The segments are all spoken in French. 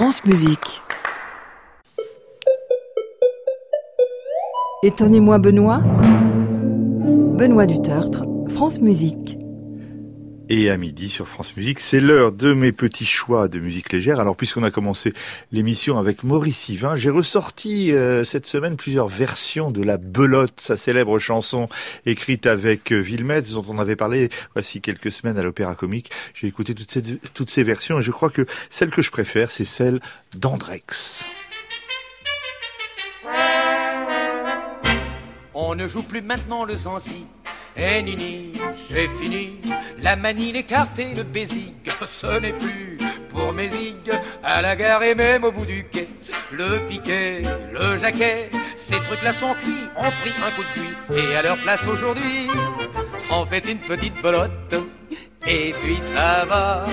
France Musique. Étonnez-moi Benoît. Benoît Dutertre, France Musique. Et à midi sur France Musique, c'est l'heure de mes petits choix de musique légère. Alors puisqu'on a commencé l'émission avec Maurice Yvain, j'ai ressorti euh, cette semaine plusieurs versions de La Belote, sa célèbre chanson écrite avec euh, Villemette, dont on avait parlé voici quelques semaines à l'Opéra Comique. J'ai écouté toutes ces, versions et je crois que celle que je préfère, c'est celle d'Andrex. On ne joue plus maintenant le zanzi eh Nini, c'est fini, la manie, l'écarté, le bézig, ce n'est plus pour mes à la gare et même au bout du quai, le piquet, le jaquet, ces trucs-là sont cuits, on pris un coup de cuit, et à leur place aujourd'hui, on fait une petite belote, et puis ça va.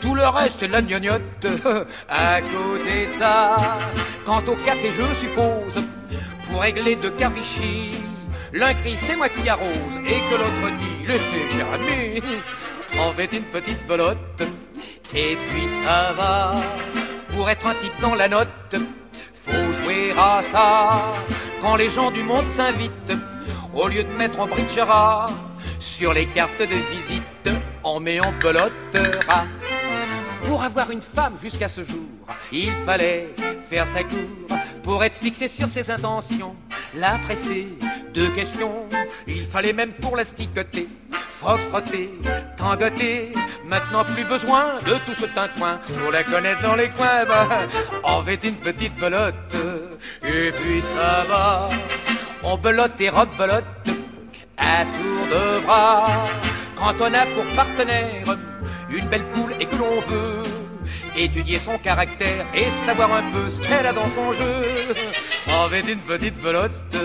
Tout le reste, la gnognotte. À côté de ça, quant au café, je suppose, pour régler de Carvichy, L'un crie c'est moi qui arrose et que l'autre dit laissez cher ami. En fait une petite belote et puis ça va. Pour être un type dans la note, faut jouer à ça. Quand les gens du monde s'invitent, au lieu de mettre en brichera sur les cartes de visite, on met en belote. Pour avoir une femme jusqu'à ce jour, il fallait faire sa cour pour être fixé sur ses intentions, la presser de questions. Il fallait même pour la sticoter, foxtrotter, tangoter. Maintenant plus besoin de tout ce tintouin pour la connaître dans les coins. Bah, en fait une petite belote, et puis ça va. On belote et rebelote à tour de bras. Quand on a pour partenaire une belle poule et que l'on veut étudier son caractère et savoir un peu ce qu'elle a dans son jeu. Fait une petite velotte,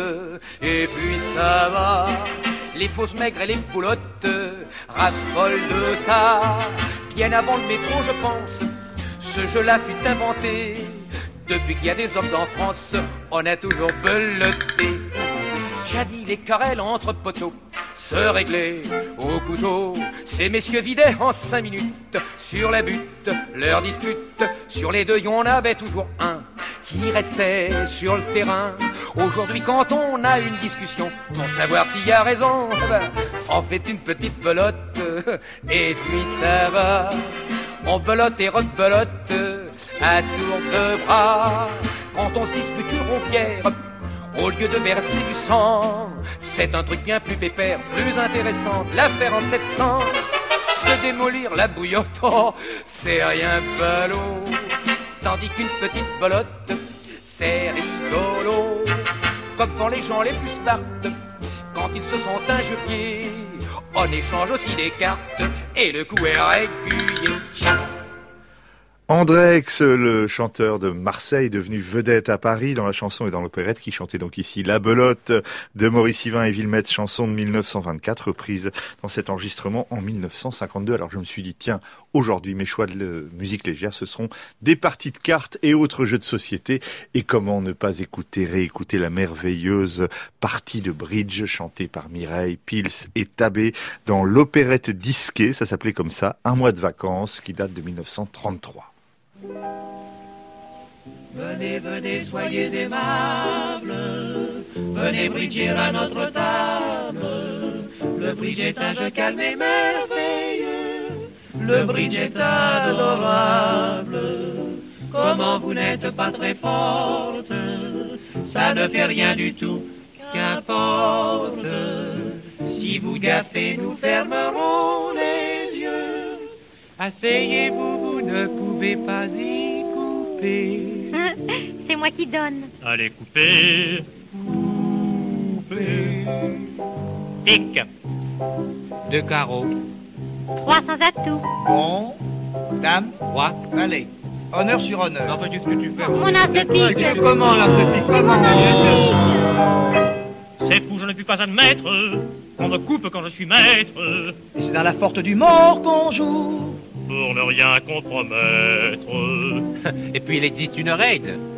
et puis ça va. Les fausses maigres et les poulottes raffolent de ça. Bien avant le métro, je pense, ce jeu-là fut inventé. Depuis qu'il y a des hommes en France, on a toujours belotté. Jadis les querelles entre poteaux se régler au couteau. Ces messieurs vidaient en cinq minutes sur la butte leur dispute. Sur les deux, il y en avait toujours un qui restait sur le terrain. Aujourd'hui, quand on a une discussion pour savoir qui a raison, ben, on fait une petite belote et puis ça va. On belote et rebelote à tour de bras. Quand on se dispute une rompière, au lieu de verser du sang. C'est un truc bien plus pépère, plus intéressant de la faire en 700. Se démolir la bouillotte, oh, c'est rien ballot. Tandis qu'une petite bolotte, c'est rigolo. Comme font les gens les plus smart quand ils se sont injuriés. On échange aussi des cartes et le coup est régulier. Andrex, le chanteur de Marseille, devenu vedette à Paris dans la chanson et dans l'opérette, qui chantait donc ici La Belote de Maurice Yvain et Villemette, chanson de 1924, reprise dans cet enregistrement en 1952. Alors je me suis dit, tiens, aujourd'hui mes choix de musique légère, ce seront des parties de cartes et autres jeux de société. Et comment ne pas écouter, réécouter la merveilleuse partie de bridge chantée par Mireille, Pils et Tabé dans l'opérette disquée, ça s'appelait comme ça, Un mois de vacances, qui date de 1933. Venez, venez, soyez aimables, venez bridger à notre table. Le bridge est un jeu calme et merveilleux, le bridge est adorable. Comment vous n'êtes pas très forte, ça ne fait rien du tout, qu'importe. Si vous gaffez, nous fermerons les yeux. Asseyez-vous, vous ne pouvez pas y couper. C'est moi qui donne. Allez, coupez. Couper. Pique. Deux carreaux. Trois sans atout. Bon. Dame. Roi. Allez. Honneur sur honneur. Enfin, qu'est-ce que tu fais Mon as de pique. Comment l'as de pique? Comment? C'est fou, je ne puis pas admettre qu'on me coupe quand je suis maître. Et C'est dans la forte du mort qu'on joue. Pour ne rien compromettre. Et puis il existe une règle.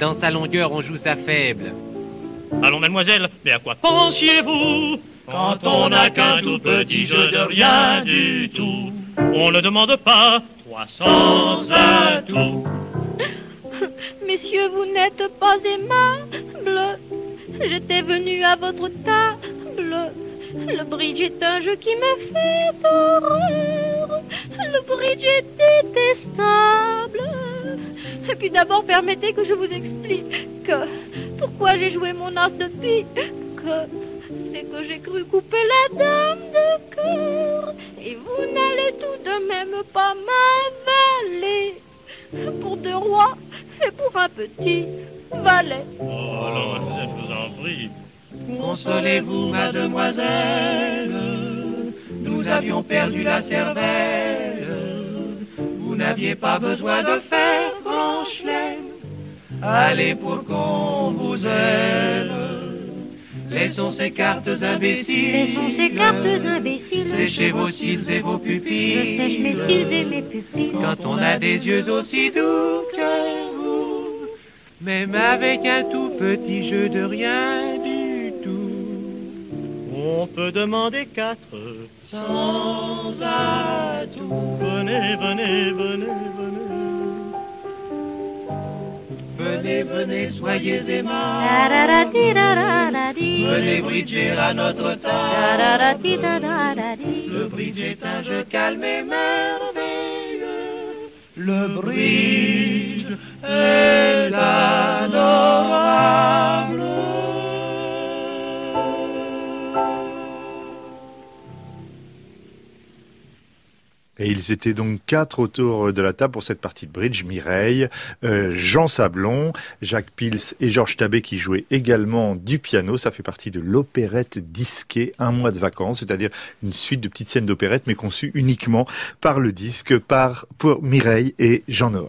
Dans sa longueur, on joue sa faible. Allons, mademoiselle, mais à quoi pensiez-vous Quand on n'a qu'un tout petit jeu de rien du tout, on ne demande pas 300 atouts. monsieur, vous n'êtes pas aimable. J'étais venu à votre table. Le bridge est un jeu qui me fait horreur. Le bridge est détestable. Et puis d'abord, permettez que je vous explique que pourquoi j'ai joué mon as de pique. C'est que j'ai cru couper la dame de cœur. Et vous n'allez tout de même pas m'avaler pour deux rois et pour un petit valet. Oh, alors, mademoiselle, je vous en prie. Consolez-vous, mademoiselle, nous avions perdu la cervelle. Vous n'aviez pas besoin de faire. Allez pour qu'on vous aime. Laissons ces cartes imbéciles. Laissons ces cartes imbéciles. Séchez vos cils et vos Je pupilles. sèche mes cils et mes pupilles. Quand on a des yeux aussi doux que vous. Même avec un tout petit jeu de rien du tout. On peut demander quatre. Sans atout. Venez, venez, venez, venez. Venez, venez, soyez. Ta-ra-ra-ti-ra-ra-ra-di. Venez bridger à notre table. Le bridge est un jeu calme et merveilleux. Le bridge est Ils étaient donc quatre autour de la table pour cette partie de bridge. Mireille, euh, Jean Sablon, Jacques Pils et Georges Tabé qui jouaient également du piano. Ça fait partie de l'opérette disquée Un mois de vacances, c'est-à-dire une suite de petites scènes d'opérette mais conçues uniquement par le disque, par pour Mireille et Jean Noah.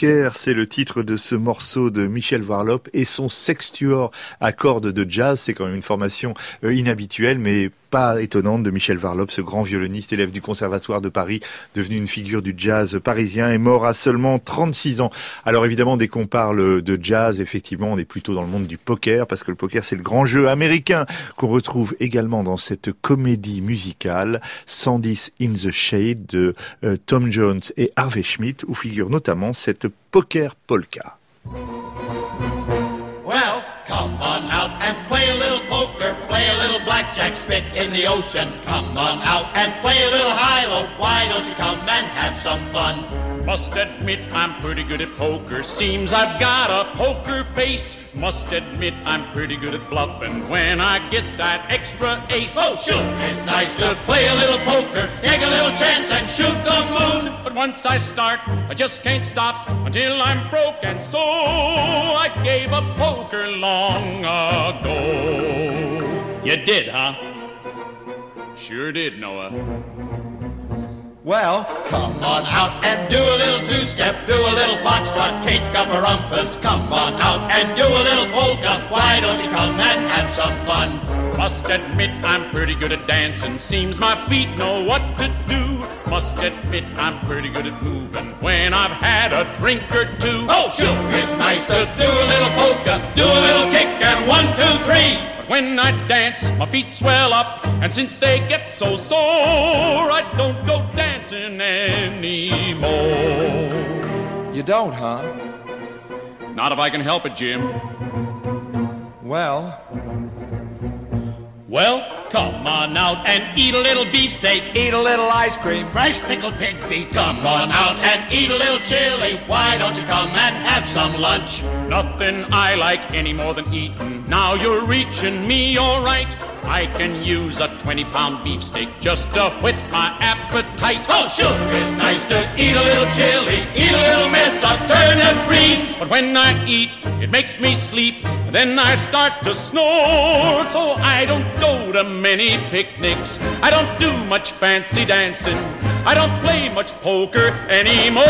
C'est le titre de ce morceau de Michel Varlop et son sextuor à cordes de jazz. C'est quand même une formation euh, inhabituelle, mais pas étonnante de Michel Varlop, ce grand violoniste, élève du Conservatoire de Paris, devenu une figure du jazz parisien, est mort à seulement 36 ans. Alors évidemment, dès qu'on parle de jazz, effectivement, on est plutôt dans le monde du poker, parce que le poker, c'est le grand jeu américain qu'on retrouve également dans cette comédie musicale, 110 in the Shade de euh, Tom Jones et Harvey Schmidt, où figure notamment cette poker polka. Well, come on out and play a little blackjack, spit in the ocean. Come on out and play a little high-low. Why don't you come and have some fun? Must admit I'm pretty good at poker. Seems I've got a poker face. Must admit I'm pretty good at bluffing when I get that extra ace. Oh, sure, it's nice to play a little poker, take a little chance and shoot the moon. But once I start, I just can't stop until I'm broke, and so I gave up poker long ago. You did, huh? Sure did, Noah. Well, come on out and do a little two-step, do a little foxtrot, take up a rumpus. Come on out and do a little polka. Why don't you come and have some fun? Must admit I'm pretty good at dancing. Seems my feet know what to do. Must admit I'm pretty good at moving when I've had a drink or two. Oh, sure, it's nice to do a little polka, do a little kick, and one, two, three. When I dance, my feet swell up, and since they get so sore, I don't go dancing anymore. You don't, huh? Not if I can help it, Jim. Well, Well, come on out and eat a little beefsteak. eat a little ice cream. Fresh pickled pig feet, come on out and eat a little chili. Why don't you come and have some lunch? Nothing I like any more than eating. Now you're reaching me, alright. I can use a 20 pound beefsteak just to whet my appetite. Oh, sure, it's nice to eat a little chili, eat a little mess of turnip grease. But when I eat, it makes me sleep. and Then I start to snore. So I don't go to many picnics. I don't do much fancy dancing. I don't play much poker anymore.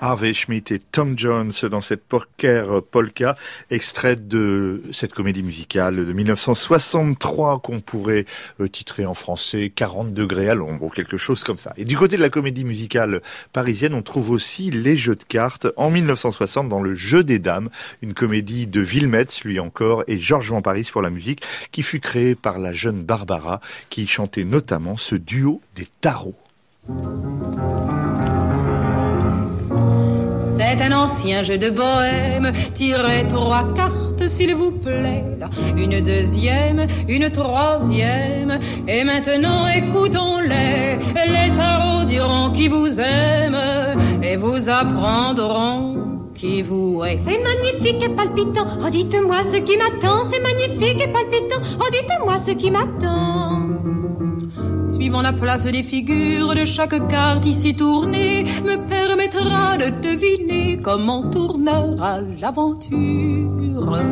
Harvey Schmidt et Tom Jones dans cette poker polka, extrait de cette comédie musicale de 1963 qu'on pourrait euh, titrer en français 40 degrés à l'ombre ou quelque chose comme ça. Et du côté de la comédie musicale parisienne, on trouve aussi les jeux de cartes en 1960 dans le Jeu des Dames, une comédie de Vilmetz, lui encore, et Georges Van Paris pour la musique, qui fut créée par la jeune Barbara, qui chantait notamment ce duo des tarots. C'est un ancien jeu de bohème. Tirez trois cartes, s'il vous plaît. Une deuxième, une troisième. Et maintenant, écoutons-les. Les tarots diront qui vous aime et vous apprendront qui vous est. C'est magnifique et palpitant. Oh, dites-moi ce qui m'attend. C'est magnifique et palpitant. Oh, dites-moi ce qui m'attend. Suivant la place des figures de chaque carte ici tournée, me permettra de deviner comment tournera l'aventure. Mon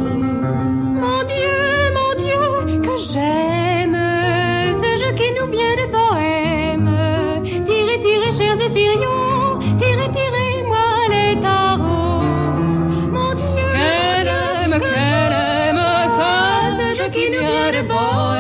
Dieu, mon Dieu, que j'aime ce jeu qui nous vient de Bohème. Tirez, tirez, chers Zéphirions, tirez, tirez-moi les tarots. Mon Dieu, Qu'elle aime, qu'elle aime ça, ce jeu qui vient de Bohème.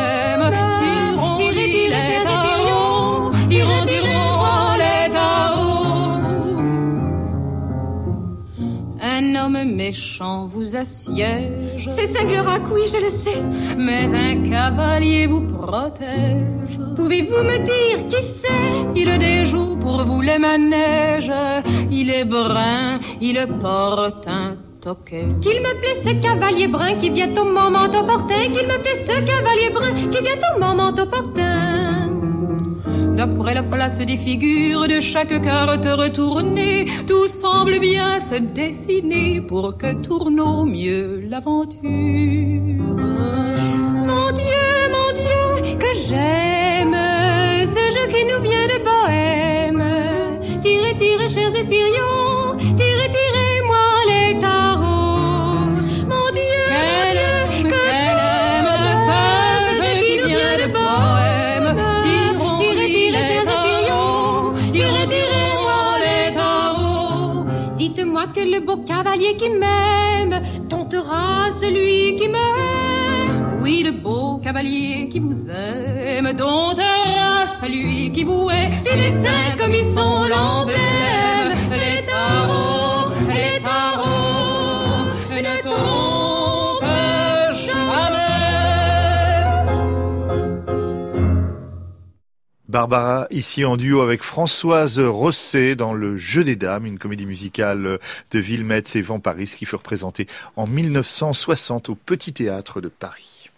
Un homme méchant vous assiège. c'est Saint-Glorac, oui, je le sais. Mais un cavalier vous protège. Pouvez-vous me dire qui c'est? Il déjoue pour vous les manèges. Il est brun, il porte un toquet. Qu'il me plaît ce cavalier brun qui vient au moment opportun. Qu'il me plaît ce cavalier brun qui vient au moment opportun. D'après la place des figures de chaque carte retournée, tout semble bien se dessiner pour que tourne au mieux l'aventure. Mon Dieu, mon Dieu, que j'aime ce jeu qui nous vient de Bohème. Tirez, tirez, chers tirez, le beau cavalier qui m'aime, portera celui qui m'aime. Oui, le beau cavalier qui vous aime, domptera celui qui vous est. Des comme ils sont l'emblème, les tarots, les tarots, ne trompent Barbara, ici en duo avec Françoise Rosset dans Le Jeu des Dames, une comédie musicale de Villemetz et Van Paris qui fut représentée en 1960 au Petit Théâtre de Paris.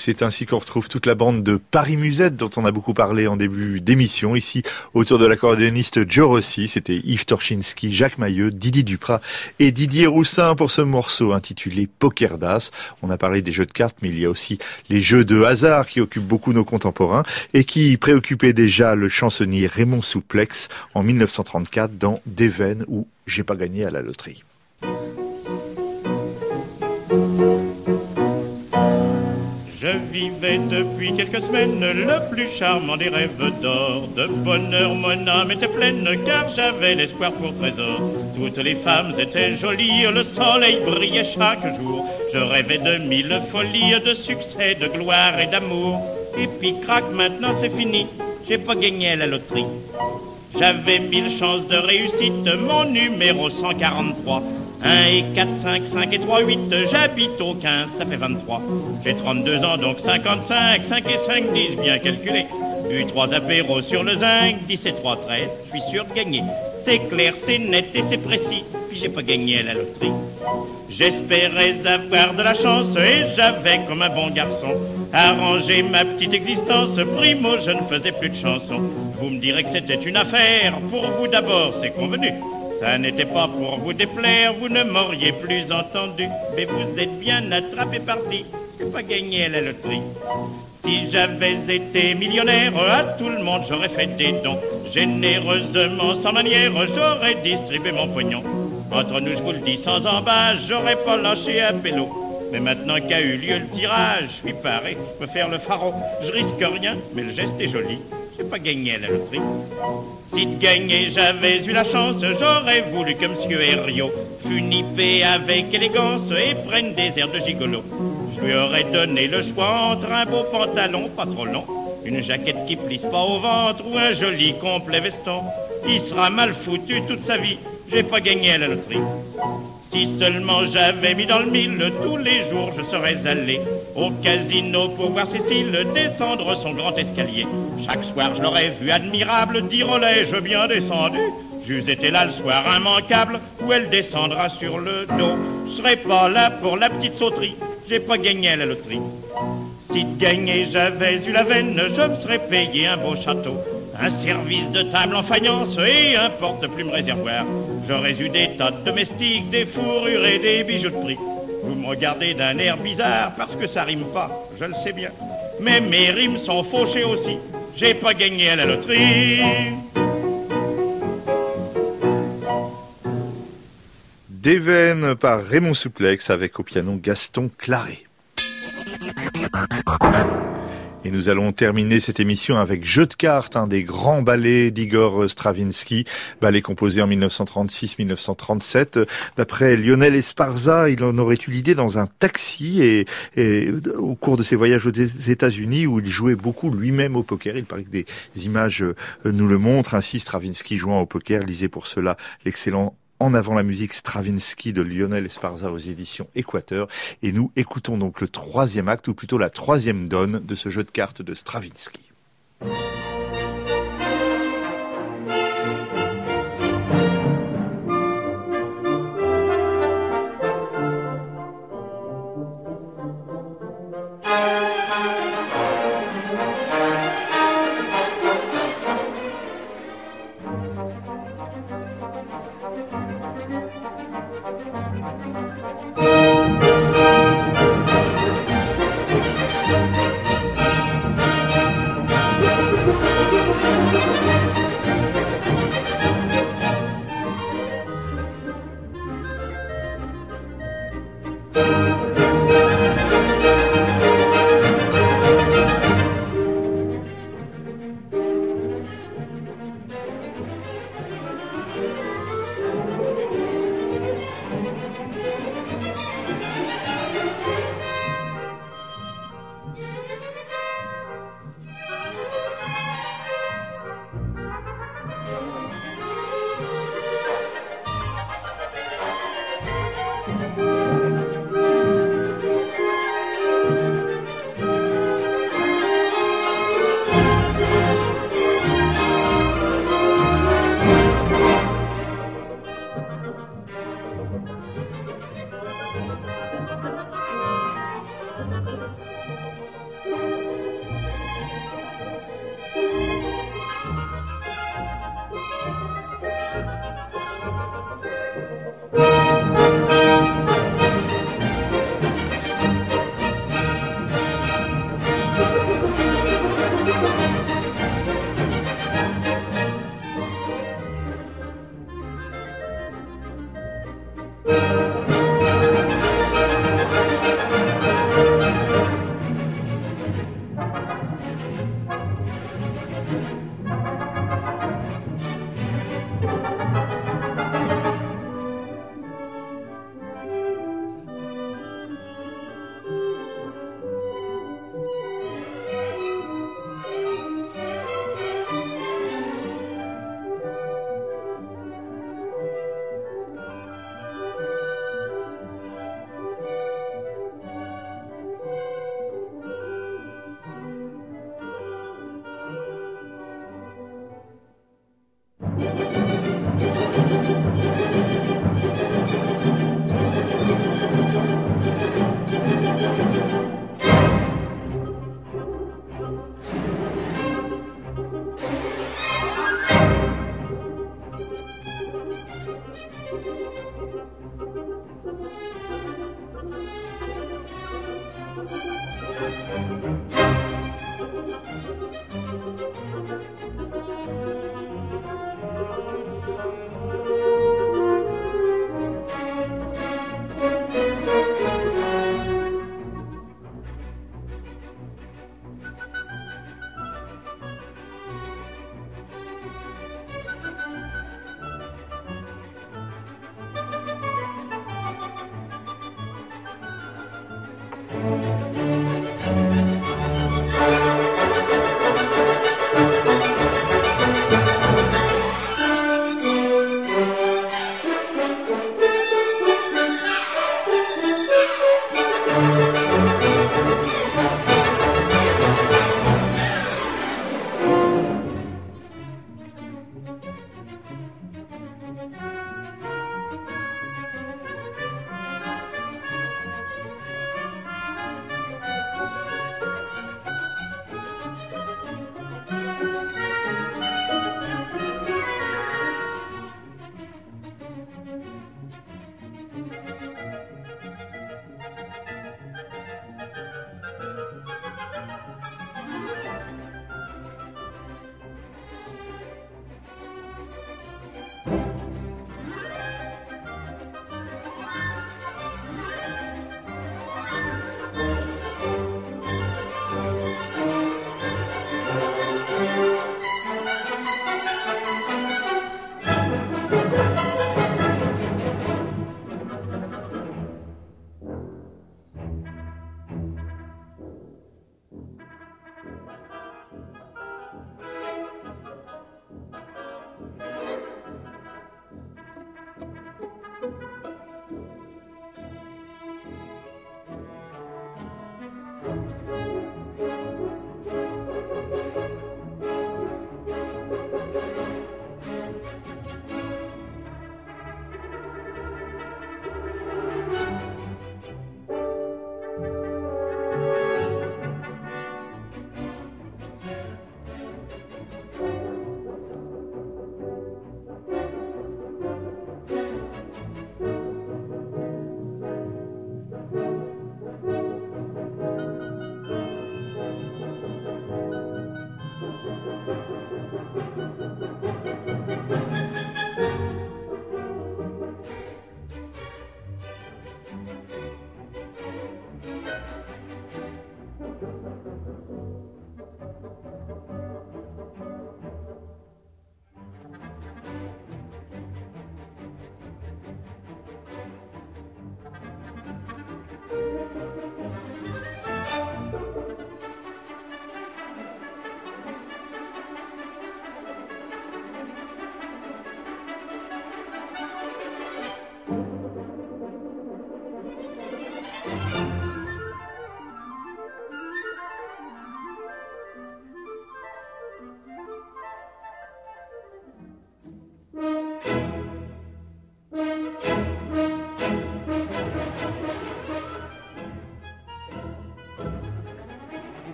C'est ainsi qu'on retrouve toute la bande de Paris Musette dont on a beaucoup parlé en début d'émission. Ici, autour de l'accordéoniste Joe Rossi, c'était Yves Torchinski, Jacques Mailleux, Didier Duprat et Didier Roussin pour ce morceau intitulé Poker d'As. On a parlé des jeux de cartes, mais il y a aussi les jeux de hasard qui occupent beaucoup nos contemporains et qui préoccupaient déjà le chansonnier Raymond Souplex en 1934 dans Des Veines où j'ai pas gagné à la loterie. Je vivais depuis quelques semaines le plus charmant des rêves d'or. De bonheur, mon âme était pleine car j'avais l'espoir pour trésor. Toutes les femmes étaient jolies, le soleil brillait chaque jour. Je rêvais de mille folies, de succès, de gloire et d'amour. Et puis crac, maintenant c'est fini, j'ai pas gagné la loterie. J'avais mille chances de réussite, mon numéro 143. 1 et 4, 5, 5 et 3, 8, j'habite au 15, ça fait 23. J'ai 32 ans, donc 55, 5 et 5, 10, bien calculé. Eu 3 apéros sur le zinc, 10 et 3, 13, je suis sûr de gagner. C'est clair, c'est net et c'est précis, puis j'ai pas gagné à la loterie. J'espérais avoir de la chance et j'avais, comme un bon garçon, arrangé ma petite existence. Primo, je ne faisais plus de chansons. Vous me direz que c'était une affaire, pour vous d'abord, c'est convenu. Ça n'était pas pour vous déplaire, vous ne m'auriez plus entendu. Mais vous êtes bien attrapé parti, j'ai pas gagné la loterie. Si j'avais été millionnaire, à tout le monde j'aurais fait des dons. Généreusement, sans manière, j'aurais distribué mon pognon. Entre nous, je vous le dis sans embâche, j'aurais pas lâché un pélo. Mais maintenant qu'a eu lieu le tirage, je suis paré, me faire le pharaon. Je risque rien, mais le geste est joli. J'ai pas gagné à la loterie. Si de gagner j'avais eu la chance, j'aurais voulu que Monsieur Herriot fût avec élégance et prenne des airs de gigolo. Je lui aurais donné le choix entre un beau pantalon pas trop long, une jaquette qui plisse pas au ventre ou un joli complet veston. Il sera mal foutu toute sa vie, j'ai pas gagné à la loterie. Si seulement j'avais mis dans le mille, tous les jours je serais allé au casino pour voir Cécile descendre son grand escalier. Chaque soir je l'aurais vu admirable dire au je bien descendu. J'eus été là le soir immanquable où elle descendra sur le dos. Je serais pas là pour la petite sauterie, j'ai pas gagné la loterie. Si de gagner j'avais eu la veine, je me serais payé un beau château un service de table en faïence et un porte-plume réservoir. J'aurais eu des tas de domestiques, des fourrures et des bijoux de prix. Vous me regardez d'un air bizarre parce que ça rime pas, je le sais bien. Mais mes rimes sont fauchées aussi. J'ai pas gagné à la loterie. Déveine par Raymond Souplex avec au piano Gaston Claré. Et nous allons terminer cette émission avec Jeu de cartes, un des grands ballets d'Igor Stravinsky, ballet composé en 1936-1937. D'après Lionel Esparza, il en aurait eu l'idée dans un taxi et, au cours de ses voyages aux États-Unis où il jouait beaucoup lui-même au poker. Il paraît que des images euh, nous le montrent. Ainsi, Stravinsky jouant au poker, lisait pour cela l'excellent en avant la musique Stravinsky de Lionel Esparza aux éditions Équateur. Et nous écoutons donc le troisième acte, ou plutôt la troisième donne de ce jeu de cartes de Stravinsky.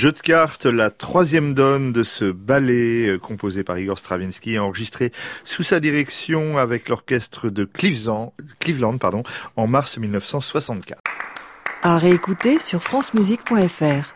Jeu de cartes, la troisième donne de ce ballet euh, composé par Igor Stravinsky, enregistré sous sa direction avec l'orchestre de Cleveland, en mars 1964. À réécouter sur francemusique.fr.